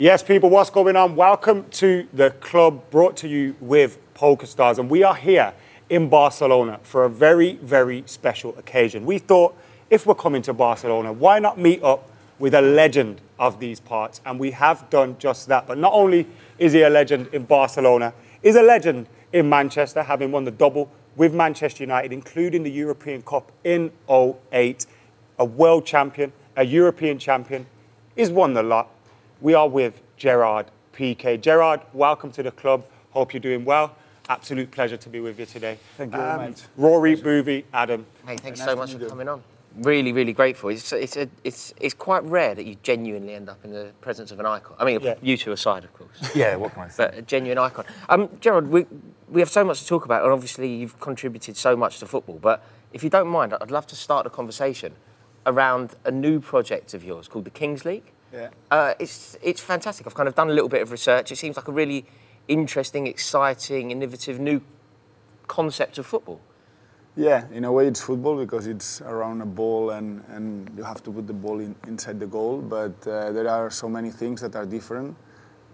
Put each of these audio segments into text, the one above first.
Yes, people, what's going on? Welcome to the club brought to you with PokerStars. And we are here in Barcelona for a very, very special occasion. We thought if we're coming to Barcelona, why not meet up with a legend of these parts? And we have done just that. But not only is he a legend in Barcelona, he's a legend in Manchester, having won the double with Manchester United, including the European Cup in 08, a world champion, a European champion. He's won the lot. We are with Gerard Piqué. Gerard, welcome to the club. Hope you're doing well. Absolute pleasure to be with you today. Thank you very much. Rory, Buvey, Adam. Hey, thanks Nice so much for you. coming on. Really, really grateful. It's it's a, it's it's quite rare that you genuinely end up in the presence of an icon. I mean, Yeah. you two aside, of course, Yeah, what can I say? but a genuine icon. Um, Gerard, we we have so much to talk about, and obviously you've contributed so much to football. But if you don't mind, I'd love to start a conversation around a new project of yours called the Kings League. Yeah. Uh, it's it's fantastic. I've kind of done a little bit of research. It seems like a really interesting, exciting, innovative new concept of football. Yeah, in a way it's football because it's around a ball and, and you have to put the ball in, inside the goal. But uh, there are so many things that are different.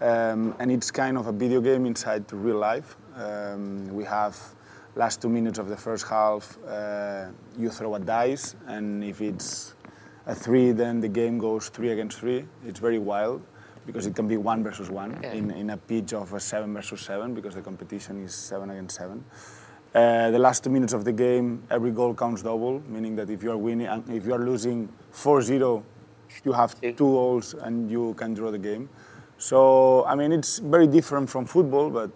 Um, and it's kind of a video game inside real life. Um, we have last two minutes of the first half, uh, you throw a dice, and if it's a three, then the game goes three against three. It's very wild because it can be one versus one Yeah. in, in a pitch of a seven versus seven because the competition is seven against seven. Uh, the last two minutes of the game, every goal counts double, meaning that if you are winning, and if you are losing 4-0, you have Two. goals and you can draw the game. So I mean, it's very different from football, but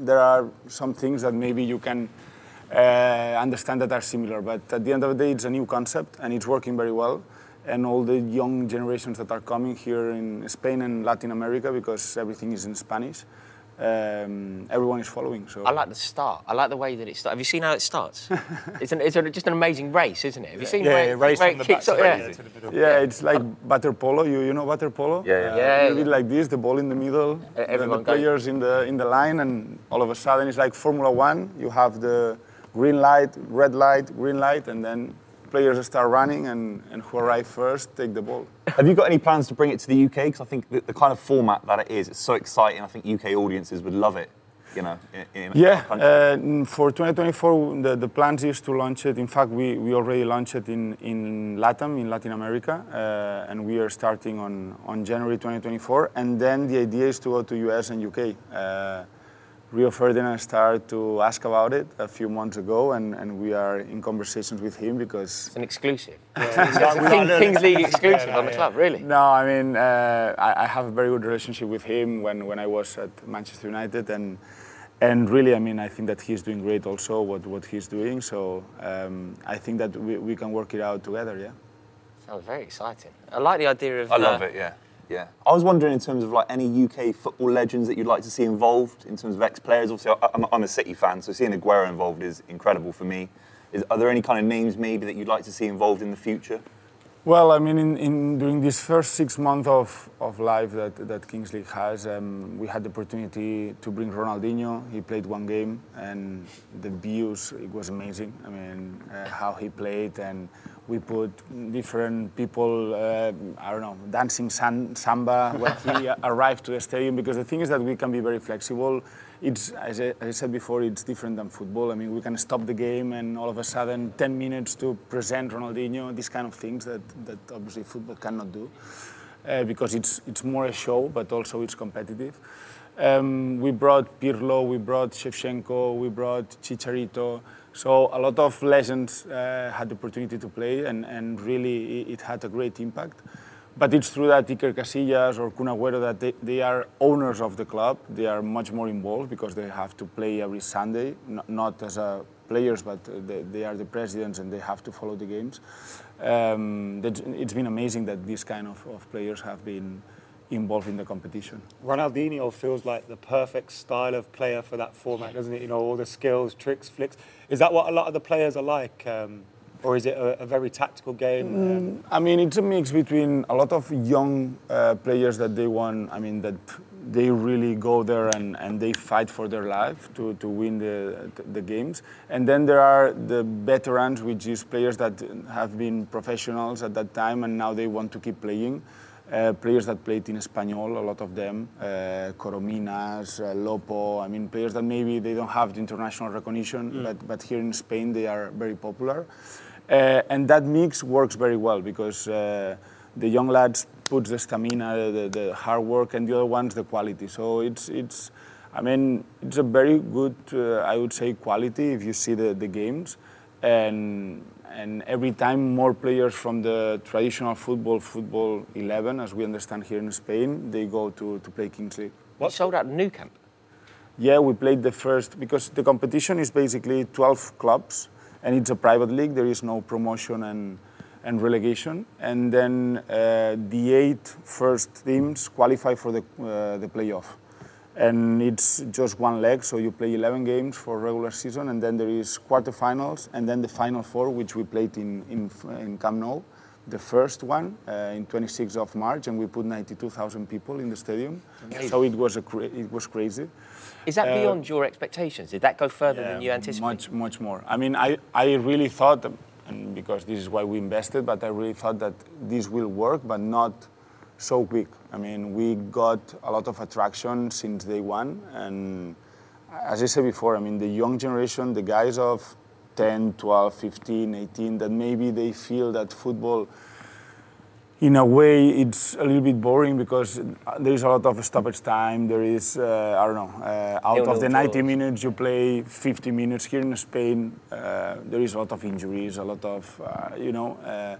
there are some things that maybe you can uh, understand that are similar. But at the end of the day, it's a new concept and it's working very well. And all the young generations that are coming here in Spain and Latin America, because everything is in Spanish, um, everyone is following. So I like the start. I like the way that it starts. Have you seen how it starts? it's an, it's a, just an amazing race, isn't it? Have you seen Yeah, where, yeah, race where it the back kicks to Yeah. middle to the middle. Yeah, it's like water polo. You, you know water polo? Yeah, yeah. Uh, Yeah, a yeah. like this, the ball in the middle, E- the- the players in the in the line, and all of a sudden it's like Formula One. You have the green light, red light, green light, and then players start running, and, and who arrive first take the ball. Have you got any plans to bring it to the UK? Because I think the, the kind of format that it is, it's so exciting. I think UK audiences would love it. You know, in, in Yeah, uh, for 2024, the, the plans is to launch it. In fact, we, we already launched it in, in LATAM, in Latin America, uh, and we are starting on, on January 2024. And then the idea is to go to US and UK. Uh, Rio Ferdinand started to ask about it a few months ago, and, and we are in conversations with him because It's an exclusive. we It's got a a King, Kings League exclusive Yeah, on the yeah. club, really. No, I mean, uh, I, I have a very good relationship with him when, when I was at Manchester United, and and really, I mean, I think that he's doing great also what, what he's doing. So um, I think that we, we can work it out together. Yeah. Sounds very exciting. I like the idea of. I love uh, it. Yeah, yeah. I was wondering in terms of like any UK football legends that you'd like to see involved in terms of ex-players. Obviously, I- I'm, I'm a City fan, so seeing Aguero involved is incredible for me. Is, are there any kind of names maybe that you'd like to see involved in the future? Well, I mean, in, in during this first six months of, of life that, that Kings League has, um, we had the opportunity to bring Ronaldinho. He played one game, and the views it was amazing. I mean, uh, how he played, and we put different people, uh, I don't know, dancing samba when he arrived to the stadium. Because the thing is that we can be very flexible. It's as I, as I said before, it's different than football. I mean, we can stop the game and all of a sudden 10 minutes to present Ronaldinho. These kind of things that, that obviously football cannot do, uh, because it's it's more a show, but also it's competitive. Um, we brought Pirlo, we brought Shevchenko, we brought Chicharito. So a lot of legends uh, had the opportunity to play, and, and really it, had a great impact. But it's true that Iker Casillas or Kun Agüero, that they, they are owners of the club. They are much more involved because they have to play every Sunday, not, not as a players, but they, they are the presidents and they have to follow the games. Um, it's been amazing that these kind of, of players have been involved in the competition. Ronaldinho feels like the perfect style of player for that format, doesn't it? You know, all the skills, tricks, flicks. Is that what a lot of the players are like? Um, or is it a, a very tactical game? Um, I mean, it's a mix between a lot of young uh, players that they want. I mean, that they really go there and, and they fight for their life to, to win the, the games. And then there are the veterans, which is players that have been professionals at that time and now they want to keep playing. Uh, players that played in Espanyol, a lot of them, uh, Corominas, uh, Lopo. I mean, players that maybe they don't have the international recognition, but, but here in Spain they are very popular. Uh, and that mix works very well because uh, the young lads put the stamina, the, the hard work, and the other ones the quality. So it's it's, I mean, it's a very good, I would say, quality if you see the, the games, and and every time more players from the traditional football, football 11, as we understand here in Spain, they go to, to play Kings League. You sold out Nou Camp. Yeah, we played the first because the competition is basically 12 clubs and it's a private league. There is no promotion and, and relegation. And then uh, the eight first teams qualify for the, uh, the playoff. And it's just one leg, so you play 11 games for regular season, and then there is quarterfinals, and then the final four, which we played in, in, in Camp Nou, the first one uh, in 26th of March, and we put 92,000 people in the stadium. Amazing. So it was, a cra- it was crazy. Is that beyond your expectations? Did that go further than you anticipated? Much, much more. I mean, I, I really thought, and because this is why we invested, but I really thought that this will work, but not so quick. I mean, we got a lot of attraction since day one, and as I said before, I mean, the young generation, the guys of 10, 12, 15, 18, that maybe they feel that football in a way, it's a little bit boring because there is a lot of stoppage time. There is, uh, I don't know, uh, out of the 90 draws. minutes you play 50 minutes here in Spain. Uh, there is a lot of injuries, a lot of, uh, you know, uh,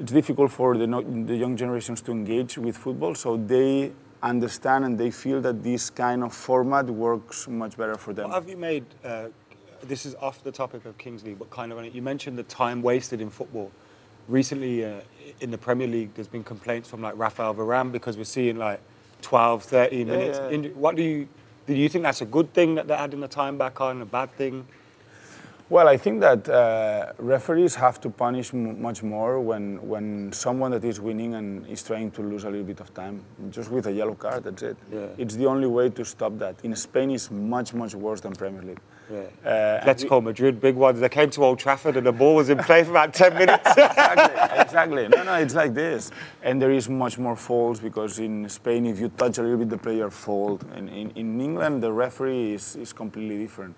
it's difficult for the, no- the young generations to engage with football. So they understand and they feel that this kind of format works much better for them. What have you made? Uh, this is off the topic of Kings League, but kind of on it. You mentioned the time wasted in football. Recently, uh, in the Premier League, there's been complaints from like Rafael Varane because we're seeing like 12, 13 minutes. yeah. inju- What do you do? You think that's a good thing that they're adding the time back on? A bad thing? Well, I think that uh, referees have to punish m- much more when, when someone that is winning and is trying to lose a little bit of time, just with a yellow card. That's it. Yeah. It's the only way to stop that. In Spain, it's much much worse than Premier League. Yeah. Uh, Atletico Madrid, big ones. They came to Old Trafford and the ball was in play for about 10 minutes. exactly, exactly. No, no, it's like this. And there is much more faults because in Spain, if you touch a little bit, the player fault. And in, in England, the referee is, is completely different.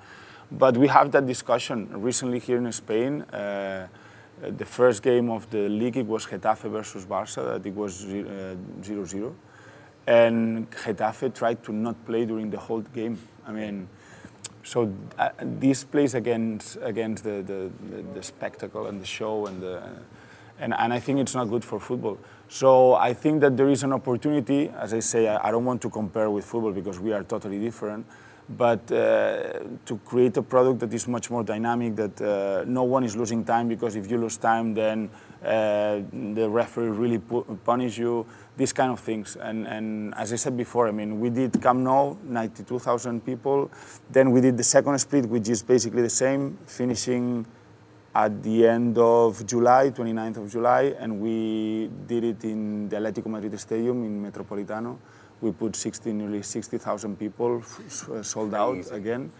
But we have that discussion recently here in Spain. Uh, the first game of the league it was Getafe versus Barça. That it was ze- uh, 0-0, and Getafe tried to not play during the whole game. I mean, so uh, this plays against against the, the, the, the spectacle and the show and the and, and I think it's not good for football. So I think that there is an opportunity. As I say, I, I don't want to compare with football because we are totally different. But uh, to create a product that is much more dynamic, that uh, no one is losing time because if you lose time, then uh, the referee really pu- punish you. These kind of things. And, and as I said before, I mean, we did Camp Nou, 92,000 people. Then we did the second split, which is basically the same, finishing at the end of July, 29th of July, and we did it in the Atletico Madrid Stadium in Metropolitano. We put 60, nearly 60,000 people, uh, sold out again.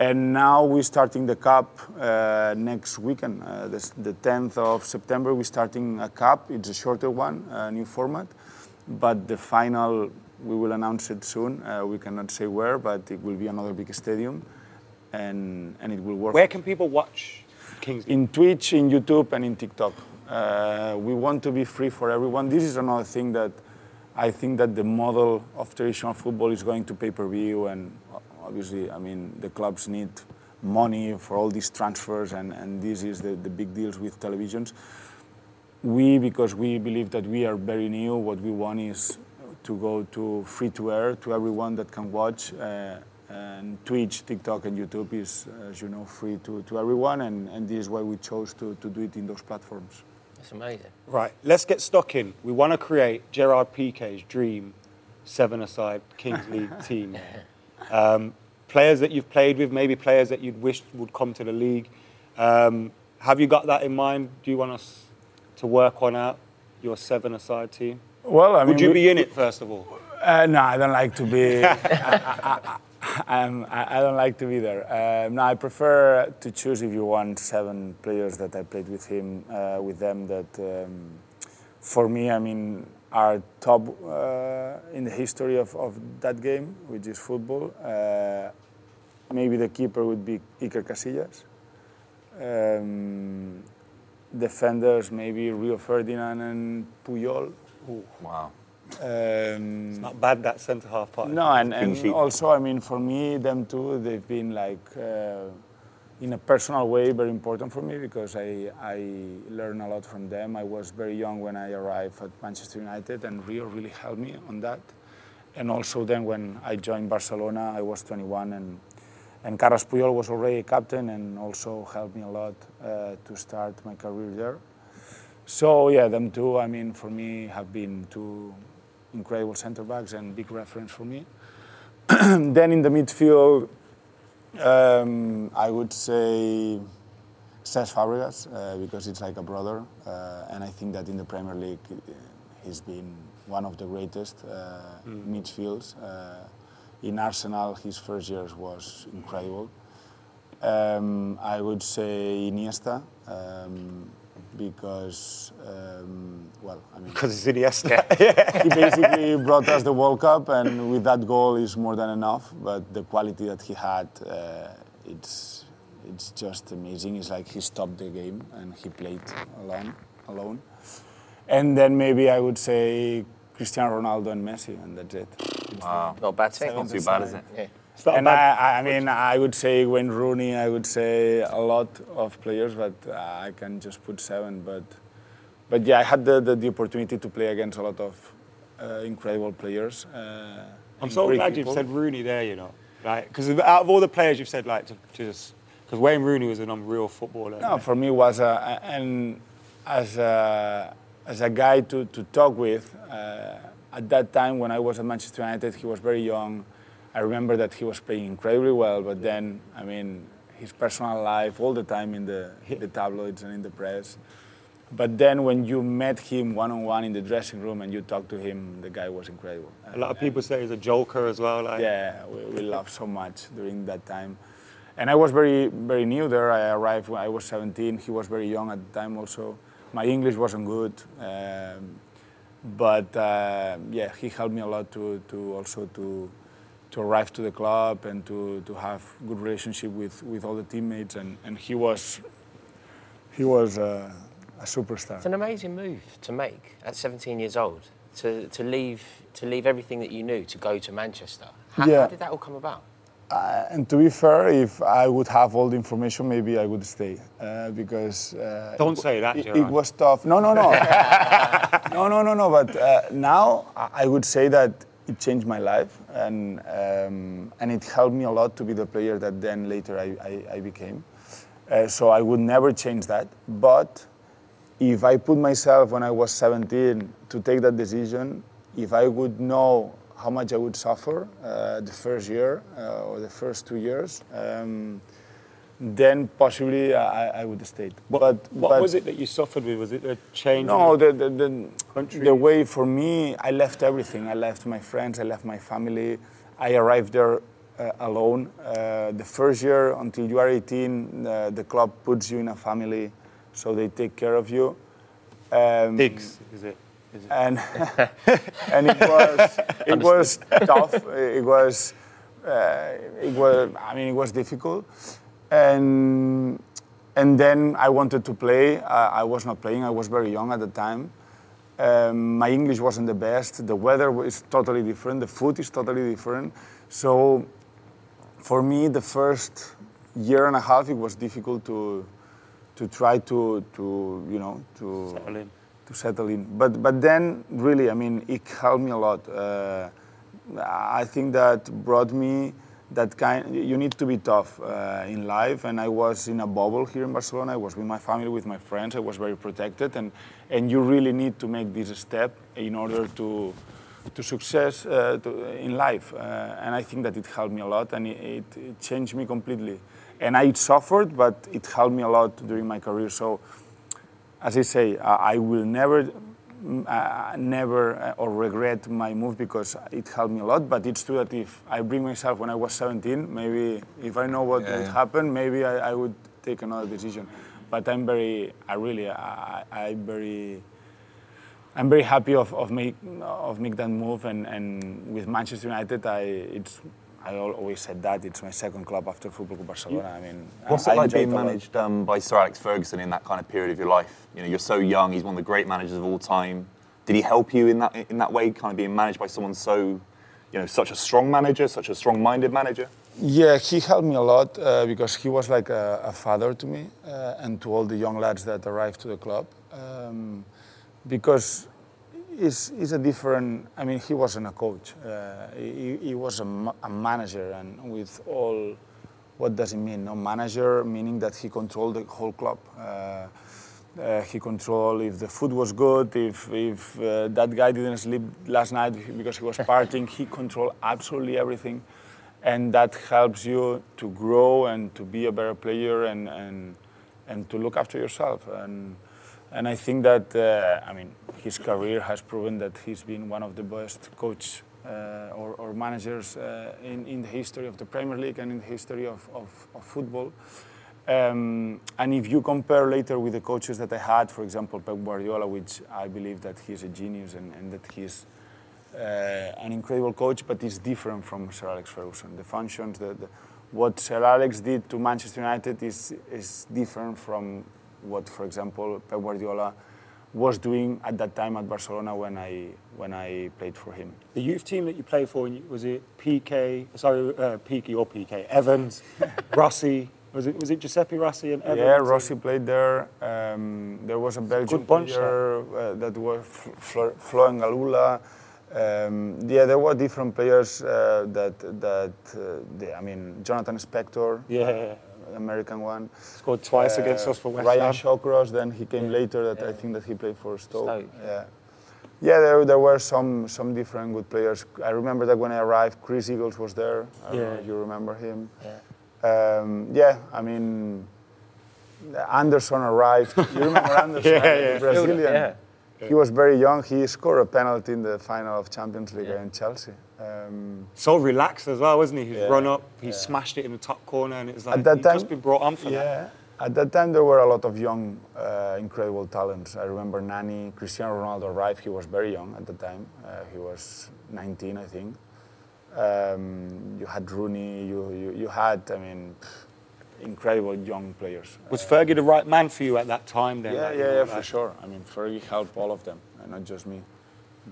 And now we're starting the cup uh, next weekend. Uh, this, the 10th of September, we're starting a cup. It's a shorter one, a new format. But the final, we will announce it soon. Uh, we cannot say where, but it will be another big stadium. And, and it will work Where can people watch Kings in Twitch, in YouTube, and in TikTok. Uh, we want to be free for everyone. This is another thing that I think that the model of traditional football is going to pay-per-view, and obviously, I mean, the clubs need money for all these transfers, and, and this is the, the big deals with televisions. We, because we believe that we are very new, what we want is to go to free-to-air to everyone that can watch. Uh, and Twitch, TikTok, and YouTube is, as you know, free to, to everyone, and, and this is why we chose to, to do it in those platforms. That's amazing. Right, let's get stuck in. We want to create Gerard Piqué's dream seven-a-side Kings League team. Um, players that you've played with, maybe players that you'd wish would come to the league. Um, have you got that in mind? Do you want us to work on out your seven-a-side team? Well, I Would you be in it first of all? Uh, no, I don't like to be. I, I, I, I, don't like to be there. Um, no, I prefer to choose if you want seven players that I played with him, uh, with them. That um, for me, I mean, are top uh, in the history of, of that game, which is football. Uh, maybe the keeper would be Iker Casillas. Um, defenders, maybe Rio Ferdinand and Puyol. Wow. Um, Not bad that centre half part. no, and, and also, I mean, for me, them two, they've been like, uh, in a personal way, very important for me because I, I learned a lot from them. I was very young when I arrived at Manchester United, and Rio really helped me on that. And also, then when I joined Barcelona, I was 21, and, and Carlos Puyol was already a captain and also helped me a lot uh, to start my career there. So yeah, them two. I mean, for me, have been two incredible centre backs and big reference for me. then in the midfield, um, I would say Cesc Fabregas uh, because it's like a brother, uh, and I think that in the Premier League, uh, he's been one of the greatest uh, midfields. Uh, in Arsenal, his first years was incredible. Um, I would say Iniesta. Um, because, um, well, I mean, Because it's Iniesta. he basically brought us the World Cup, and with that goal is more than enough. But the quality that he had, uh, it's it's just amazing. It's like he stopped the game and he played alone, alone. And then maybe I would say Cristiano Ronaldo and Messi, and that's it. Wow. Not bad team. Not too bad, is it? Yeah. It's not And. I, I mean, I would say Wayne Rooney. I would say a lot of players, but uh, I can just put seven. But, but yeah, I had the, the, the opportunity to play against a lot of uh, incredible players. Uh, I'm so great glad you've said Rooney there, you know. Like, because out of all the players you've said, like, to, to just. Because Wayne Rooney was an unreal footballer. No, for me was a, and as a, as a guy to, to talk with. Uh, at that time when I was at Manchester United, he was very young. I remember that he was playing incredibly well, but then I mean his personal life all the time in the, the tabloids and in the press. But then when you met him one on one in the dressing room and you talked to him, the guy was incredible. A lot of people say he's a joker as well. Like, Yeah, we, we laughed so much during that time. And I was very, very new there. I arrived when I was 17. He was very young at the time also. My English wasn't good. Um, but uh, yeah, he helped me a lot to, to also to, to arrive to the club and to, to have good relationship with, with all the teammates. And, and he was, he was uh, a superstar. It's an amazing move to make at 17 years old to, to leave to leave everything that you knew to go to Manchester. How, Yeah. how did that all come about? Uh, and to be fair, if I would have all the information, maybe I would stay uh, because. Uh, Don't say that, It, it was tough. No, no, no, no, no, no, no. But uh, now I I would say that it changed my life, and um, and it helped me a lot to be the player that then later I, I, I became. Uh, so I would never change that. But if I put myself when I was 17 to take that decision, if I would know how much I would suffer uh, the first year uh, or the first two years, um, then possibly I, I would have stayed. What, but what but was it that you suffered with? Was it a change? No, the, the, the, Country. the way for me, I left everything. I left my friends, I left my family. I arrived there uh, alone. Uh, the first year, until you are 18, uh, the club puts you in a family, so they take care of you. Um, is it? Is it? and and it was it was tough. It was uh, it was I mean it was difficult, and and then I wanted to play. I, I was not playing. I was very young at the time. Um, my English wasn't the best. The weather was totally different. The food is totally different. So for me, the first year and a half, it was difficult to to try to to you know to Settle in. to settle in. But but then really, I mean, it helped me a lot. Uh, I think that brought me that kind. You need to be tough uh, in life, and I was in a bubble here in Barcelona. I was with my family, with my friends. I was very protected, and and you really need to make this step in order to to success uh, to, in life. Uh, and I think that it helped me a lot, and it, it, it changed me completely. And I suffered, but it helped me a lot during my career. So as I say, I I will never, uh, never uh, or regret my move because it helped me a lot. But it's true that if I bring myself when I was 17, maybe if I know what Yeah, would yeah. happen, maybe I, I would take another decision. But I'm very, I really, I, I'm very I'm very happy of, of make of make that move and, and with Manchester United I it's I always said that it's my second club after Football Club Barcelona. I mean, What's I, it I like being enjoyed it a lot. managed um, by Sir Alex Ferguson in that kind of period of your life? You know, you're so young. He's one of the great managers of all time. Did he help you in that in that way, kind of being managed by someone so, you know, such a strong manager, such a strong-minded manager? Yeah, he helped me a lot uh, because he was like a, a father to me uh, and to all the young lads that arrived to the club. Um, because he's, he's a different, I mean, he wasn't a coach. Uh, he, he was a, ma- a manager, and with all, what does it mean? No manager, meaning that he controlled the whole club. Uh, uh, he controlled if the food was good, if, if uh, that guy didn't sleep last night because he was partying. he controlled absolutely everything. And that helps you to grow and to be a better player and, and, and to look after yourself. And, and I think that, uh, I mean, his career has proven that he's been one of the best coach uh, or, or managers uh, in, in the history of the Premier League and in the history of, of, of football. Um, and if you compare later with the coaches that I had, for example, Pep Guardiola, which I believe that he's a genius and, and that he's uh, an incredible coach, but he's different from Sir Alex Ferguson. The functions, the, the, what Sir Alex did to Manchester United is, is different from what, for example, Pep Guardiola was doing at that time at Barcelona when I, when I played for him. The youth team that you played for, was it Piqué, sorry, uh, Piqué or Piqué, Evans, Rossi, was it, was it Giuseppe Rossi and Evans? Yeah, Rossi played there. Um, there was a Belgian bunch, player uh, that was Flo, Flo Galula. Um, yeah, there were different players uh, that that uh, they, I mean Jonathan Spector, Yeah, American one. scored twice against Uh, us for West Ryan Ham. Shawcross. Then he came later. That I think that he played for Stoke. Stoke, Yeah. Yeah, there, there were some, some different good players. I remember that when I arrived, Chris Eagles was there. I don't know Yeah. if you remember him. Yeah. Um, yeah, I mean, Anderson arrived. You remember Anderson, Yeah, yeah. Brazilian? Yeah. He was very young. He scored a penalty in the final of Champions League in Chelsea. Um, So relaxed as well, wasn't he? He's Yeah, run up, he smashed it in the top corner, and it was like At that he'd time- just been brought on for that. yeah. At that time, there were a lot of young, uh, incredible talents. I remember Nani, Cristiano Ronaldo arrived. He was very young at the time. Uh, he was 19, I think. Um, you had Rooney. You, you, you had, I mean, incredible young players. Was Fergie the right man for you at that time? Then, Yeah, yeah, yeah, like- for sure. I mean, Fergie helped all of them, and not just me,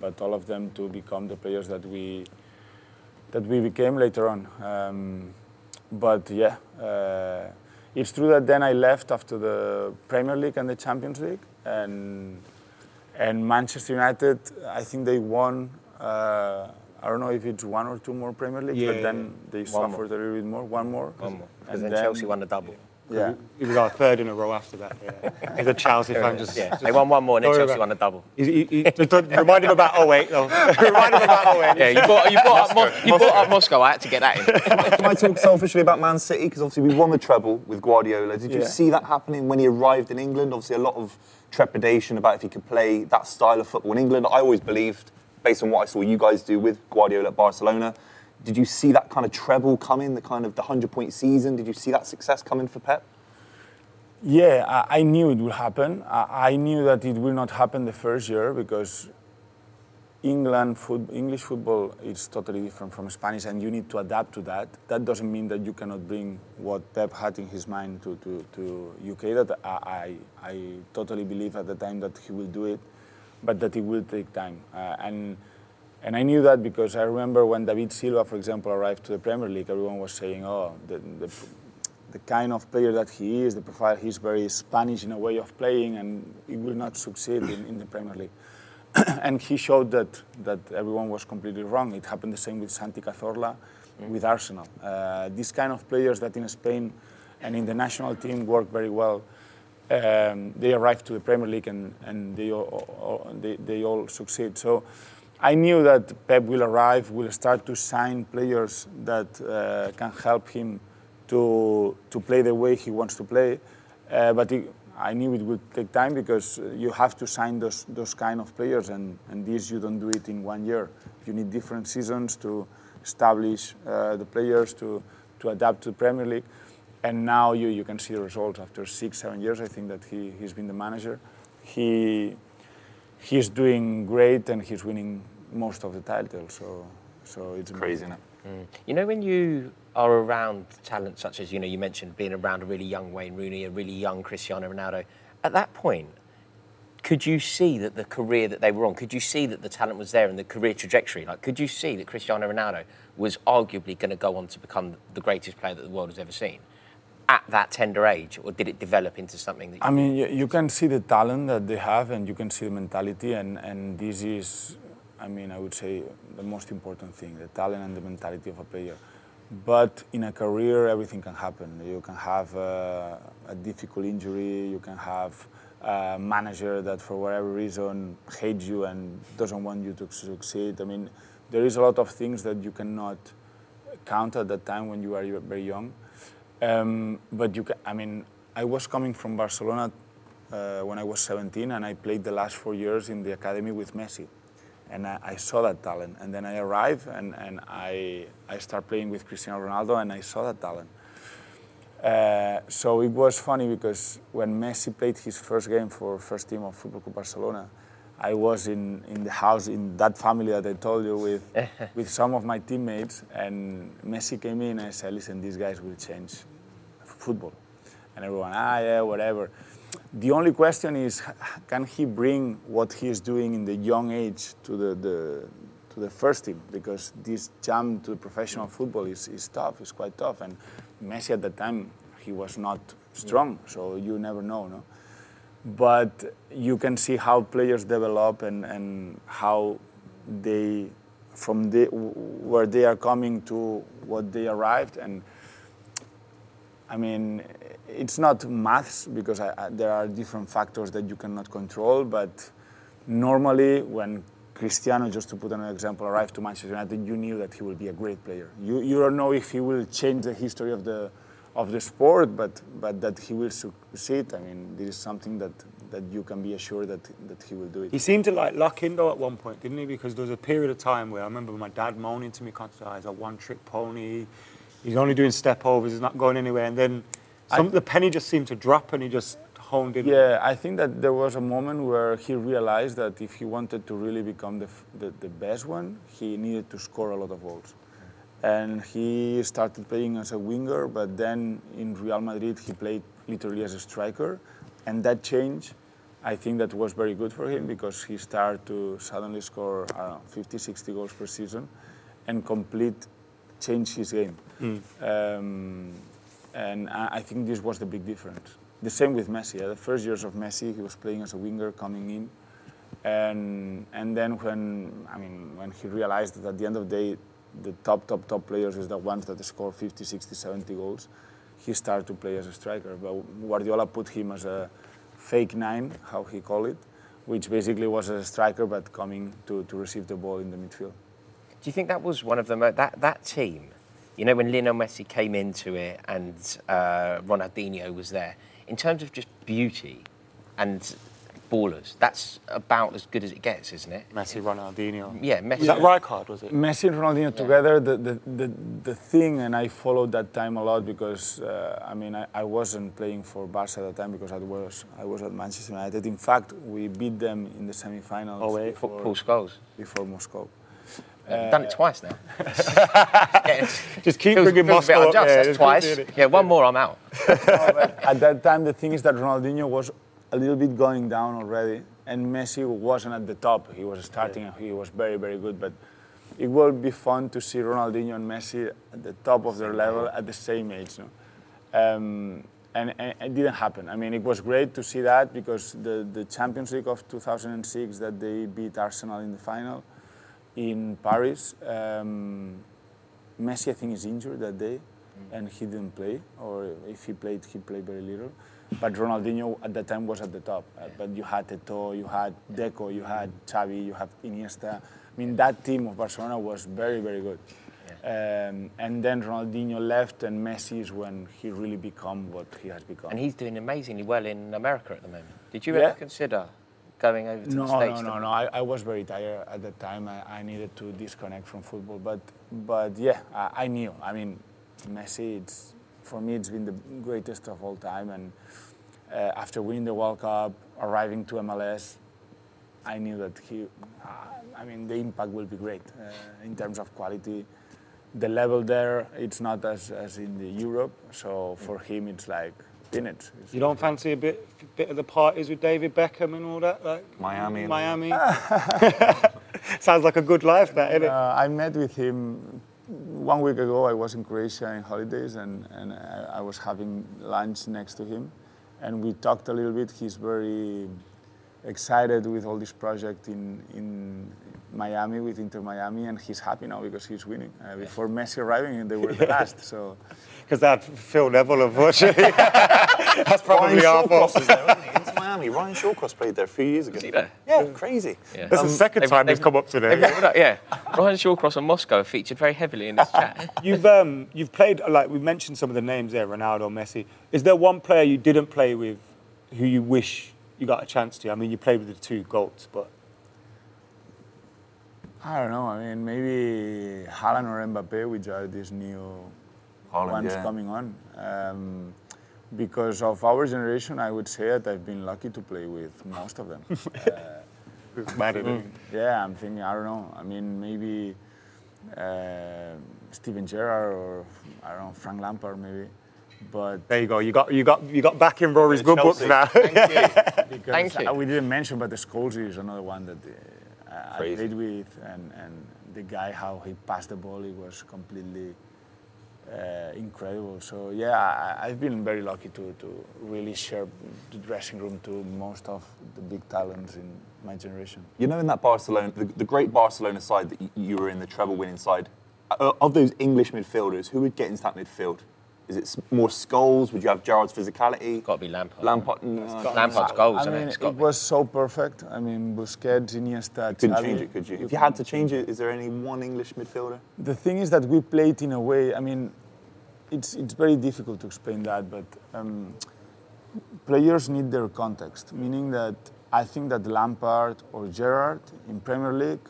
but all of them to become the players that we that we became later on. Um, but yeah, uh, it's true that then I left after the Premier League and the Champions League, and and Manchester United. I think they won. Uh, I don't know if it's one or two more Premier Leagues, Yeah, but then they One more. suffered a little bit more. One more. One more. And And then Chelsea won the double. Yeah. He was our third in a row after that. Yeah. He's a Chelsea fan. Just, Yeah, just they won one more and then Chelsea about- won the double. He, he, he, just remind him about 08, though. remind him about 08. Yeah, you brought, you brought, up, Mo- you brought up Moscow. I had to get that in. Can I talk selfishly about Man City? Because obviously we won the treble with Guardiola. Did you Yeah. see that happening when he arrived in England? Obviously, a lot of trepidation about if he could play that style of football in England. I always believed, based on what I saw you guys do with Guardiola at Barcelona, did you see that kind of treble coming, the kind of the 100 point season? Did you see that success coming for Pep? Yeah, I, I knew it would happen. I, I knew that it will not happen the first year because England foot, English football is totally different from Spanish, and you need to adapt to that. That doesn't mean that you cannot bring what Pep had in his mind to, to, to UK. That I, I, I totally believe at the time that he will do it, but that it will take time. Uh, and and I knew that because I remember when David Silva, for example, arrived to the Premier League, everyone was saying, "Oh, the, the, the kind of player that he is, the profile, he's very Spanish in a way of playing, and he will not succeed in, in the Premier League." and he showed that that everyone was completely wrong. It happened the same with Santi Cazorla, with Arsenal. Uh, these kind of players that in Spain and in the national team work very well. Um, they arrive to the Premier League and, and they, all, all, they, they all succeed. So I knew that Pep will arrive, will start to sign players that uh, can help him to, to play the way he wants to play. Uh, but I knew it would take time because you have to sign those, those kind of players, and, and this you don't do it in one year. You need different seasons to establish uh, the players, to, to adapt to the Premier League. And now you, you can see the results after six, seven years. I think that he, he's been the manager. He, he's doing great and he's winning most of the titles. So, so it's Crazy, isn't? Mm. You know, when you are around talent such as, you know, you mentioned being around a really young Wayne Rooney, a really young Cristiano Ronaldo, at that point, could you see that the career that they were on, could you see that the talent was there and the career trajectory? Like, could you see that Cristiano Ronaldo was arguably going to go on to become the greatest player that the world has ever seen at that tender age, or did it develop into something that? I mean, you, you can see the talent that they have, and you can see the mentality, and, and this is, I mean, I would say the most important thing: the talent and the mentality of a player. But in a career, everything can happen. You can have a, a difficult injury. You can have a manager that, for whatever reason, hates you and doesn't want you to succeed. I mean, there is a lot of things that you cannot count at that time when you are very young. Um, but you can, I mean, I was coming from Barcelona uh, when I was 17, and I played the last four years in the academy with Messi. And I, I saw that talent. And then I arrived, and, and I, I started playing with Cristiano Ronaldo, and I saw that talent. Uh, so it was funny because when Messi played his first game for first team of Football Club Barcelona, I was in, in the house in that family that I told you with, with some of my teammates, and Messi came in and I said, listen, these guys will change football. And everyone, ah, yeah, whatever. The only question is, can he bring what he is doing in the young age to the, the, to the first team? Because this jump to professional football is, is tough, it's quite tough. And Messi at the time, he was not strong, so you never know, no? But you can see how players develop and, and how they, from the, where they are coming to what they arrived. And I mean, it's not maths because I, I, there are different factors that you cannot control. But normally, when Cristiano, just to put another example, arrived to Manchester United, you knew that he will be a great player. You, you don't know if he will change the history of the of the sport, but but that he will succeed. I mean, this is something that that you can be assured that that he will do it. He seemed to like luck in though at one point, didn't he? Because there was a period of time where I remember my dad moaning to me constantly, "Oh, he's a one-trick pony. He's only doing step overs. He's not going anywhere." And then some, the penny just seemed to drop, and he just honed in. Yeah, I think that there was a moment where he realized that if he wanted to really become the, f- the, the best one, he needed to score a lot of goals. And he started playing as a winger, but then in Real Madrid he played literally as a striker. And that change, I think that was very good for him because he started to suddenly score, I know, 50, 60 goals per season and complete change his game. Um, and I, think this was the big difference. The same with Messi. The first years of Messi, he was playing as a winger coming in. And, and then when, I mean, when he realized that at the end of the day, the top, top, top players is the ones that score 50, 60, 70 goals, he started to play as a striker. But Guardiola put him as a fake nine, how he called it, which basically was a striker but coming to, to receive the ball in the midfield. Do you think that was one of the mo- that that team? You know, when Lionel Messi came into it and uh, Ronaldinho was there, in terms of just beauty and ballers, that's about as good as it gets, isn't it? Messi, Ronaldinho. Yeah, Messi. Was that Rijkaard, was it? Messi and Ronaldinho together, the, the, the, the thing, and I followed that time a lot because, uh, I mean, I, I wasn't playing for Barca at the time because I was, I was at Manchester United. In fact, we beat them in the semi-finals Oh, wait. Paul Scholes. before Moscow. You've done it twice now. Just keep feels, bringing feels Moscow up unjust. there. That's Just twice. keep doing it. Yeah, one more, I'm out. at that time, the thing is that Ronaldinho was a little bit going down already, and Messi wasn't at the top. He was starting, and he was very, very good. But it will be fun to see Ronaldinho and Messi at the top of their level at the same age. No? Um, and, and it didn't happen. I mean, it was great to see that because the, the Champions League of 2006 that they beat Arsenal in the final in Paris. Um, Messi, I think, is injured that day, and he didn't play. Or if he played, he played very little. But Ronaldinho at that time was at the top. Uh, but you had Eto'o, you had Deco, you had Xavi, you had Iniesta. I mean, that team of Barcelona was very, very good. Um, and then Ronaldinho left, and Messi is when he really become what he has become. And he's doing amazingly well in America at the moment. Did you Yeah. ever consider to No, no, no, no. I, I was very tired at the time. I, I needed to disconnect from football. But, but yeah, I, I knew. I mean, Messi, it's, for me, it's been the greatest of all time. And uh, after winning the World Cup, arriving to MLS, I knew that he, uh, I mean, the impact will be great uh, in terms of quality. The level there, it's not as, as in the Europe. So for him, it's like peanuts. It's- You don't fancy a bit, bit of the parties with David Beckham and all that, like Miami Miami. Sounds like a good life, that, isn't it? Uh, I met with him one week ago. I was in Croatia in holidays, and, and I, I was having lunch next to him, and we talked a little bit. He's very excited with all this project in in Miami with Inter Miami, and he's happy now because he's winning. Uh, before Messi arriving, they were the last. So Because that Phil Neville, unfortunately. That's Ryan probably our Shawcross fault. is there, isn't he? Inter Miami. Ryan Shawcross played there a few years ago. he there? Yeah, crazy. Yeah. That's the second They've- time they've they've- come up today. they've- yeah, Ryan Shawcross and Moscow are featured very heavily in this chat. You've um, you've played like we mentioned some of the names there, Ronaldo, Messi. Is there one player you didn't play with, who you wish you got a chance to? I mean, you played with the two goats, but I don't know. I mean, maybe Haaland or Mbappe, which are these new Haaland, ones yeah. coming on. Um, because of our generation, I would say that I've been lucky to play with most of them. it's mad, isn't yeah, I'm thinking, I don't know. I mean, maybe uh, Steven Gerrard or, I don't know, Frank Lampard maybe. But There you go. You got you got you got back in Rory's good books Chelsea. now. because Thank you. uh, we didn't mention, but the Scholes is another one that uh, I Crazy. played with, and, and the guy how he passed the ball, it was completely uh, incredible. So yeah, I, I've been very lucky to, to really share the dressing room to most of the big talents in my generation. You know, in that Barcelona, the, the great Barcelona side that you, you were in, the treble winning side, uh, of those English midfielders, who would get into that midfield? Is it more Scholes? Would you have Gerrard's physicality? Got to be Lampard. Lampard? No, Lampard's goals, I isn't mean, it? It's it got to be. was so perfect. I mean, Busquets, Iniesta, couldn't Xavi, change it, could you? If you had to change it, is there any one English midfielder? The thing is that we played in a way. I mean, it's it's very difficult to explain that, but um, players need their context. Meaning that I think that Lampard or Gerrard in Premier League,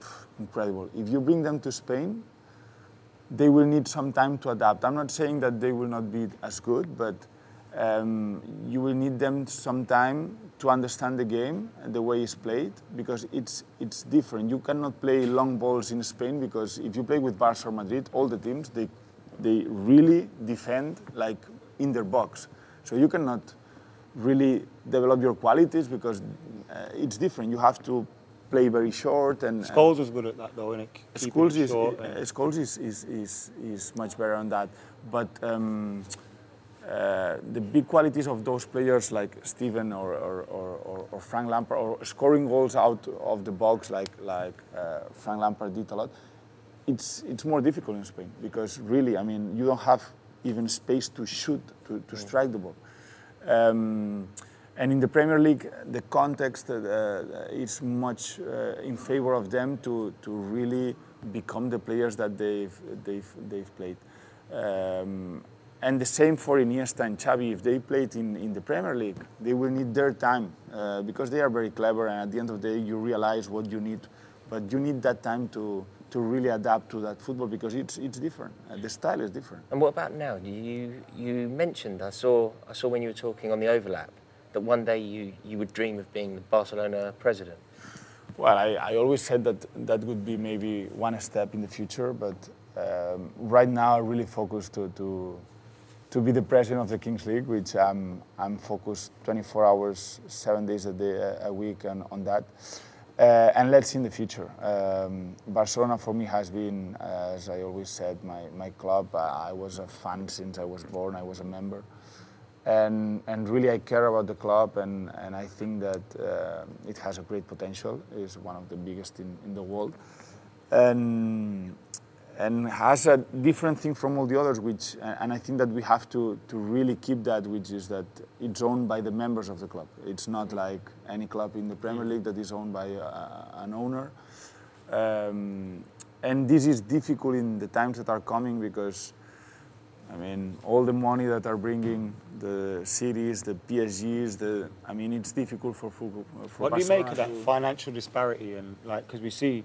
pff, incredible. If you bring them to Spain, they will need some time to adapt. I'm not saying that they will not be as good, but um, you will need them some time to understand the game and the way it's played because it's it's different. You cannot play long balls in Spain because if you play with Barca or Madrid, all the teams they they really defend like in their box. So you cannot really develop your qualities because uh, it's different. You have to play very short and Scholes was good at that though, Scholes it is, short uh, and- Scholes is, is, is, is much better on that. But um, uh, the big qualities of those players like Steven or, or, or, or, or Frank Lampard or scoring goals out of the box like, like uh, Frank Lampard did a lot, it's, it's more difficult in Spain because really, I mean, you don't have even space to shoot, to, to strike the ball. Um, and in the Premier League, the context uh, is much uh, in favor of them to, to really become the players that they've, they've, they've played. Um, and the same for Iniesta and Xavi. If they played in, in the Premier League, they will need their time uh, because they are very clever. And at the end of the day, you realize what you need. But you need that time to, to really adapt to that football because it's, it's different. Uh, the style is different. And what about now? You you mentioned I saw I saw when you were talking on the overlap that one day you, you would dream of being the Barcelona president. Well, I, I always said that that would be maybe one step in the future, but um, right now I really focus to, to, to be the president of the Kings League, which I'm, I'm focused 24 hours, seven days a day, a week on, on that. Uh, and let's see in the future. Um, Barcelona for me has been, as I always said, my, my club. I was a fan since I was born, I was a member and and really I care about the club and, and I think that uh, it has a great potential. It's one of the biggest in, in the world, and and has a different thing from all the others. Which and I think that we have to to really keep that, which is that it's owned by the members of the club. It's not like any club in the Premier League that is owned by uh, an owner. Um, and this is difficult in the times that are coming because I mean, all the money that are bringing the cities, the PSGs, the I mean, it's difficult for football. For What do you make of that financial disparity and like because we see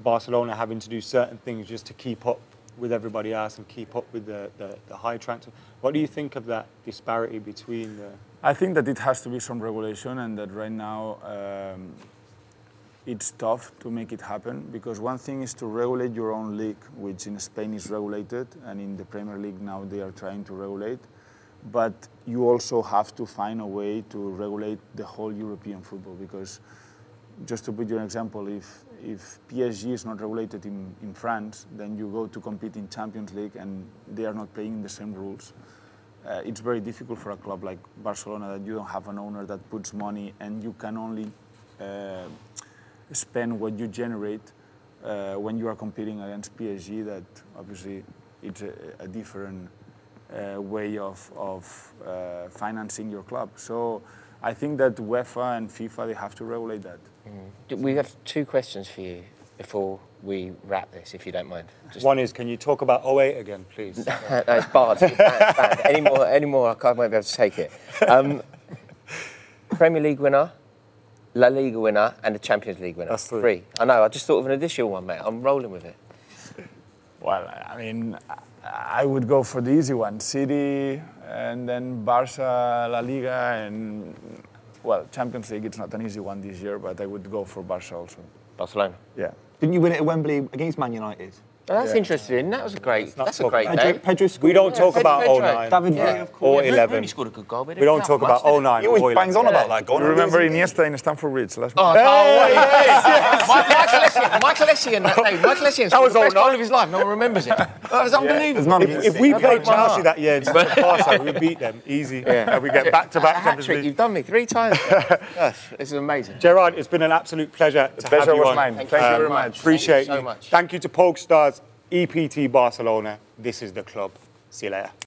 Barcelona having to do certain things just to keep up with everybody else and keep up with the, the, the high transfer. What do you think of that disparity between the? I think that it has to be some regulation, and that right now um, it's tough to make it happen because one thing is to regulate your own league, which in Spain is regulated, and in the Premier League now they are trying to regulate. But you also have to find a way to regulate the whole European football because, just to put you an example, if, if PSG is not regulated in, in France, then you go to compete in Champions League and they are not playing the same rules uh, it's very difficult for a club like Barcelona that you don't have an owner that puts money and you can only uh, spend what you generate uh, when you are competing against PSG. That obviously it's a, a different uh, way of, of uh, financing your club. So I think that UEFA and FIFA they have to regulate that. We have two questions for you before we wrap this, if you don't mind. Just One is, can you talk about 08 again, please? no, it's barred. It's banned, banned. Any more, any more, I can't won't be able to take it. Um, Premier League winner, La Liga winner, and the Champions League winner. That's three. I know. I just thought of an additional one, mate. I'm rolling with it. Well, I mean, I would go for the easy one: City, and then Barca, La Liga, and well, Champions League. It's not an easy one this year, but I would go for Barca also. Barcelona. Yeah. Didn't you win it at Wembley against Man United? Oh, that's interesting. That was a great. That's a great about Pedro, day. Pedro We don't Yeah, talk Pedro- about Pedro. 09 David Yeah. Villa, of course. or Yeah, 11. Rooney scored a good goal. but We don't talk much, about did he? 09 He always or bangs 11. on about that goal. You remember Iniesta in Stamford Bridge last Oh, month? Oh, I can't. Michael Essien. Michael Essien that day. Michael Essien scored was the best 09. goal of his life. No one remembers it. That was unbelievable. There's none of If, we played Chelsea that year instead of we beat them easy. And we get back to back a hat trick. You've done me three times. Gosh, this is amazing. Gerard, it's been an absolute pleasure to have you was on. mine. Thank you very um, much. Appreciate you so much. Thank you to PokerStars, EPT Barcelona. This is the club. See you later.